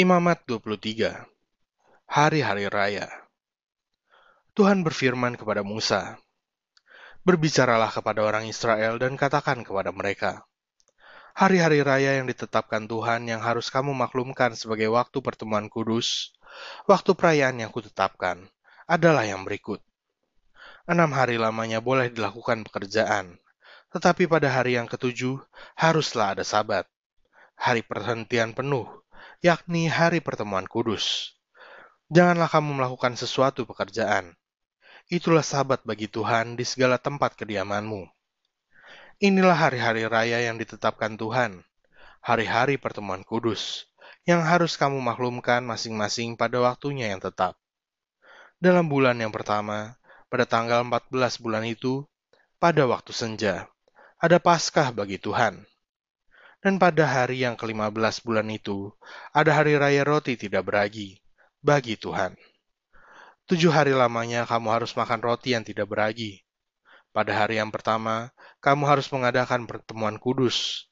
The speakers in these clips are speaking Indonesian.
Imamat 23 Hari-hari Raya Tuhan berfirman kepada Musa, Berbicaralah kepada orang Israel dan katakan kepada mereka, Hari-hari raya yang ditetapkan Tuhan yang harus kamu maklumkan sebagai waktu pertemuan kudus, waktu perayaan yang kutetapkan, adalah yang berikut. Enam hari lamanya boleh dilakukan pekerjaan, tetapi pada hari yang ketujuh haruslah ada sabat, hari perhentian penuh, yakni hari pertemuan kudus. Janganlah kamu melakukan sesuatu pekerjaan. Itulah sabat bagi Tuhan di segala tempat kediamanmu. Inilah hari-hari raya yang ditetapkan Tuhan, hari-hari pertemuan kudus, yang harus kamu maklumkan masing-masing pada waktunya yang tetap. Dalam bulan yang pertama, pada tanggal 14 bulan itu, pada waktu senja, ada Paskah bagi Tuhan. Dan pada hari yang ke-15 bulan itu, ada hari raya roti tidak beragi, bagi Tuhan. Tujuh hari lamanya kamu harus makan roti yang tidak beragi. Pada hari yang pertama, kamu harus mengadakan pertemuan kudus.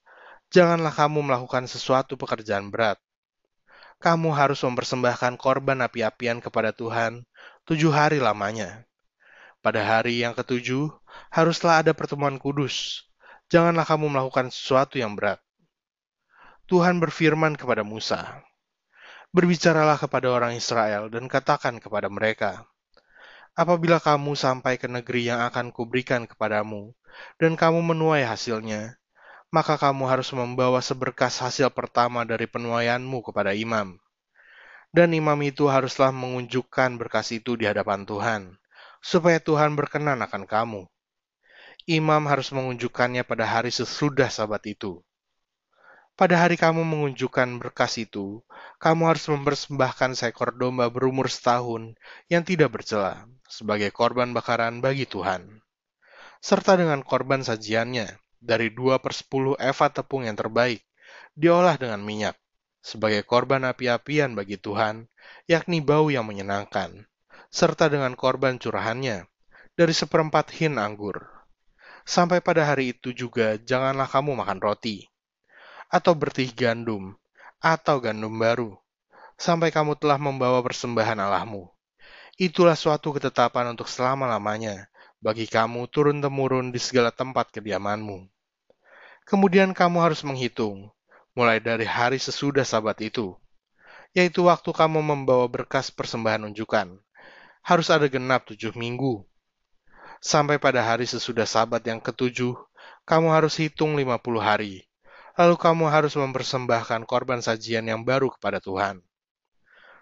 Janganlah kamu melakukan sesuatu pekerjaan berat. Kamu harus mempersembahkan korban api-apian kepada Tuhan tujuh hari lamanya. Pada hari yang ketujuh, haruslah ada pertemuan kudus. Janganlah kamu melakukan sesuatu yang berat Tuhan berfirman kepada Musa, Berbicaralah kepada orang Israel dan katakan kepada mereka, Apabila kamu sampai ke negeri yang akan kuberikan kepadamu, dan kamu menuai hasilnya, maka kamu harus membawa seberkas hasil pertama dari penuaianmu kepada imam. Dan imam itu haruslah mengunjukkan berkas itu di hadapan Tuhan, supaya Tuhan berkenan akan kamu. Imam harus mengunjukkannya pada hari sesudah sabat itu pada hari kamu mengunjukkan berkas itu, kamu harus mempersembahkan seekor domba berumur setahun yang tidak bercela sebagai korban bakaran bagi Tuhan. Serta dengan korban sajiannya dari dua per sepuluh eva tepung yang terbaik, diolah dengan minyak sebagai korban api-apian bagi Tuhan, yakni bau yang menyenangkan, serta dengan korban curahannya dari seperempat hin anggur. Sampai pada hari itu juga janganlah kamu makan roti, atau bertih gandum, atau gandum baru, sampai kamu telah membawa persembahan Allahmu. Itulah suatu ketetapan untuk selama-lamanya bagi kamu turun-temurun di segala tempat kediamanmu. Kemudian kamu harus menghitung, mulai dari hari sesudah sabat itu, yaitu waktu kamu membawa berkas persembahan unjukan. Harus ada genap tujuh minggu. Sampai pada hari sesudah sabat yang ketujuh, kamu harus hitung lima puluh hari lalu kamu harus mempersembahkan korban sajian yang baru kepada Tuhan.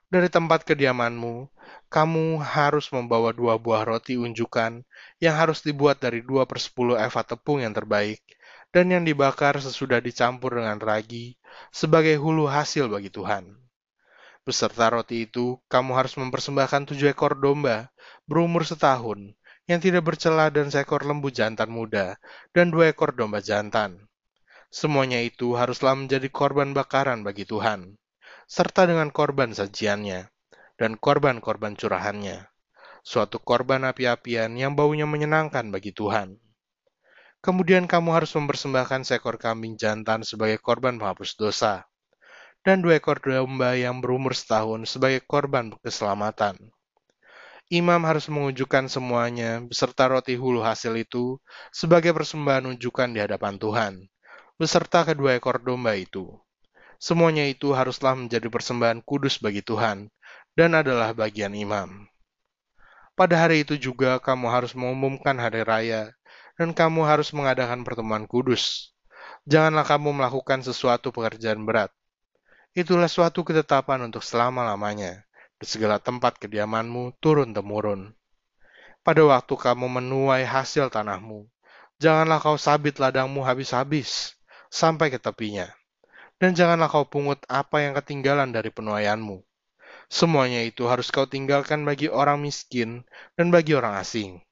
Dari tempat kediamanmu, kamu harus membawa dua buah roti unjukan yang harus dibuat dari dua per sepuluh eva tepung yang terbaik dan yang dibakar sesudah dicampur dengan ragi sebagai hulu hasil bagi Tuhan. Beserta roti itu, kamu harus mempersembahkan tujuh ekor domba berumur setahun yang tidak bercela dan seekor lembu jantan muda dan dua ekor domba jantan Semuanya itu haruslah menjadi korban bakaran bagi Tuhan, serta dengan korban sajiannya dan korban-korban curahannya, suatu korban api-apian yang baunya menyenangkan bagi Tuhan. Kemudian kamu harus mempersembahkan seekor kambing jantan sebagai korban penghapus dosa, dan dua ekor domba yang berumur setahun sebagai korban keselamatan. Imam harus mengunjukkan semuanya beserta roti hulu hasil itu sebagai persembahan unjukan di hadapan Tuhan beserta kedua ekor domba itu. Semuanya itu haruslah menjadi persembahan kudus bagi Tuhan dan adalah bagian imam. Pada hari itu juga kamu harus mengumumkan hari raya dan kamu harus mengadakan pertemuan kudus. Janganlah kamu melakukan sesuatu pekerjaan berat. Itulah suatu ketetapan untuk selama-lamanya di segala tempat kediamanmu turun-temurun. Pada waktu kamu menuai hasil tanahmu, janganlah kau sabit ladangmu habis-habis sampai ke tepinya. Dan janganlah kau pungut apa yang ketinggalan dari penuaianmu. Semuanya itu harus kau tinggalkan bagi orang miskin dan bagi orang asing.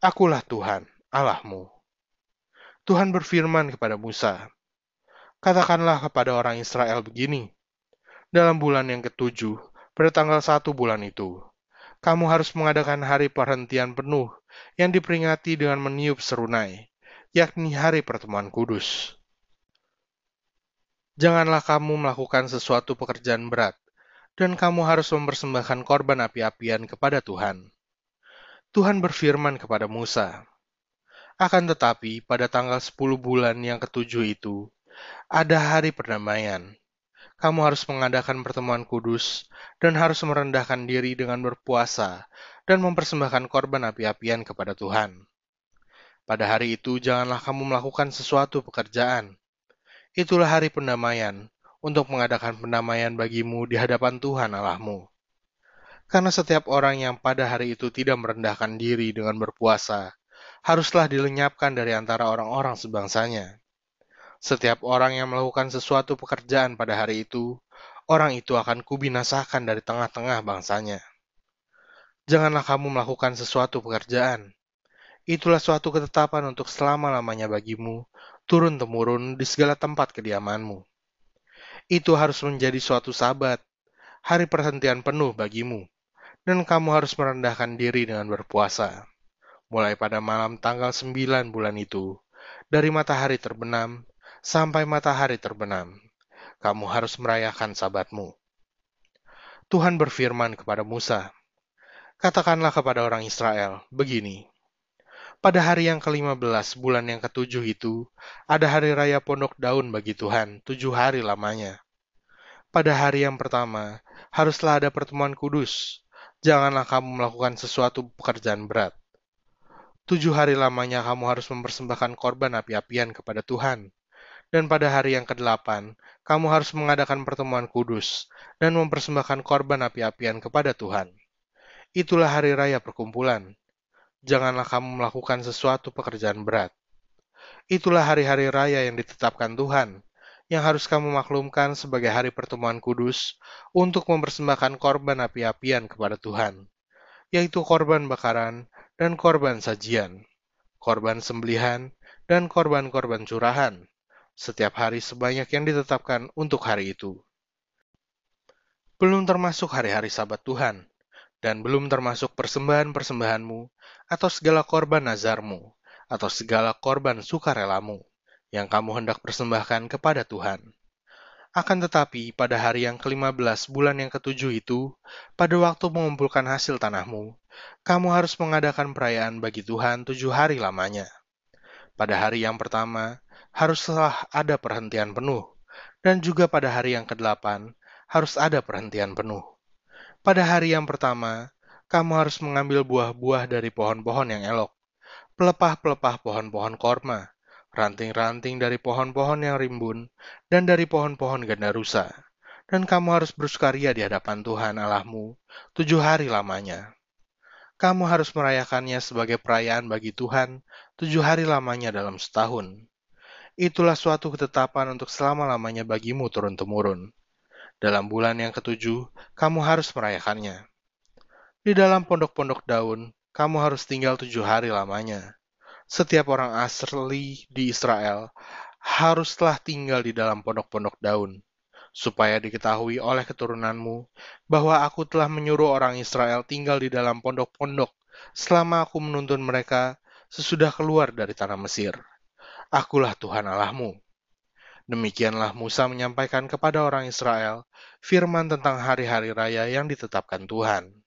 Akulah Tuhan, Allahmu. Tuhan berfirman kepada Musa, Katakanlah kepada orang Israel begini, dalam bulan yang ketujuh, pada tanggal satu bulan itu, kamu harus mengadakan hari perhentian penuh yang diperingati dengan meniup serunai, yakni hari pertemuan kudus. Janganlah kamu melakukan sesuatu pekerjaan berat, dan kamu harus mempersembahkan korban api-apian kepada Tuhan. Tuhan berfirman kepada Musa, Akan tetapi, pada tanggal 10 bulan yang ketujuh itu, ada hari perdamaian. Kamu harus mengadakan pertemuan kudus dan harus merendahkan diri dengan berpuasa dan mempersembahkan korban api-apian kepada Tuhan. Pada hari itu janganlah kamu melakukan sesuatu pekerjaan. Itulah hari pendamaian, untuk mengadakan pendamaian bagimu di hadapan Tuhan Allahmu. Karena setiap orang yang pada hari itu tidak merendahkan diri dengan berpuasa, haruslah dilenyapkan dari antara orang-orang sebangsanya. Setiap orang yang melakukan sesuatu pekerjaan pada hari itu, orang itu akan kubinasakan dari tengah-tengah bangsanya. Janganlah kamu melakukan sesuatu pekerjaan. Itulah suatu ketetapan untuk selama-lamanya bagimu, turun-temurun di segala tempat kediamanmu. Itu harus menjadi suatu sabat, hari perhentian penuh bagimu, dan kamu harus merendahkan diri dengan berpuasa. Mulai pada malam tanggal 9 bulan itu, dari matahari terbenam sampai matahari terbenam, kamu harus merayakan sabatmu. Tuhan berfirman kepada Musa, Katakanlah kepada orang Israel, begini, pada hari yang ke-15 bulan yang ketujuh itu, ada hari raya pondok daun bagi Tuhan, tujuh hari lamanya. Pada hari yang pertama, haruslah ada pertemuan kudus. Janganlah kamu melakukan sesuatu pekerjaan berat. Tujuh hari lamanya kamu harus mempersembahkan korban api-apian kepada Tuhan. Dan pada hari yang ke-8, kamu harus mengadakan pertemuan kudus dan mempersembahkan korban api-apian kepada Tuhan. Itulah hari raya perkumpulan. Janganlah kamu melakukan sesuatu pekerjaan berat. Itulah hari-hari raya yang ditetapkan Tuhan, yang harus kamu maklumkan sebagai hari pertemuan kudus untuk mempersembahkan korban api-apian kepada Tuhan, yaitu korban bakaran dan korban sajian, korban sembelihan, dan korban-korban curahan, setiap hari sebanyak yang ditetapkan untuk hari itu. Belum termasuk hari-hari sabat Tuhan, dan belum termasuk persembahan-persembahanmu atau segala korban nazarmu atau segala korban sukarelamu yang kamu hendak persembahkan kepada Tuhan. Akan tetapi, pada hari yang ke-15 bulan yang ketujuh itu, pada waktu mengumpulkan hasil tanahmu, kamu harus mengadakan perayaan bagi Tuhan tujuh hari lamanya. Pada hari yang pertama, haruslah ada perhentian penuh, dan juga pada hari yang ke-8, harus ada perhentian penuh. Pada hari yang pertama, kamu harus mengambil buah-buah dari pohon-pohon yang elok, pelepah-pelepah pohon-pohon korma, ranting-ranting dari pohon-pohon yang rimbun, dan dari pohon-pohon ganda rusa. Dan kamu harus bersukaria di hadapan Tuhan Allahmu tujuh hari lamanya. Kamu harus merayakannya sebagai perayaan bagi Tuhan tujuh hari lamanya dalam setahun. Itulah suatu ketetapan untuk selama-lamanya bagimu turun-temurun dalam bulan yang ketujuh, kamu harus merayakannya. Di dalam pondok-pondok daun, kamu harus tinggal tujuh hari lamanya. Setiap orang asli di Israel haruslah tinggal di dalam pondok-pondok daun, supaya diketahui oleh keturunanmu bahwa aku telah menyuruh orang Israel tinggal di dalam pondok-pondok selama aku menuntun mereka sesudah keluar dari tanah Mesir. Akulah Tuhan Allahmu. Demikianlah Musa menyampaikan kepada orang Israel firman tentang hari-hari raya yang ditetapkan Tuhan.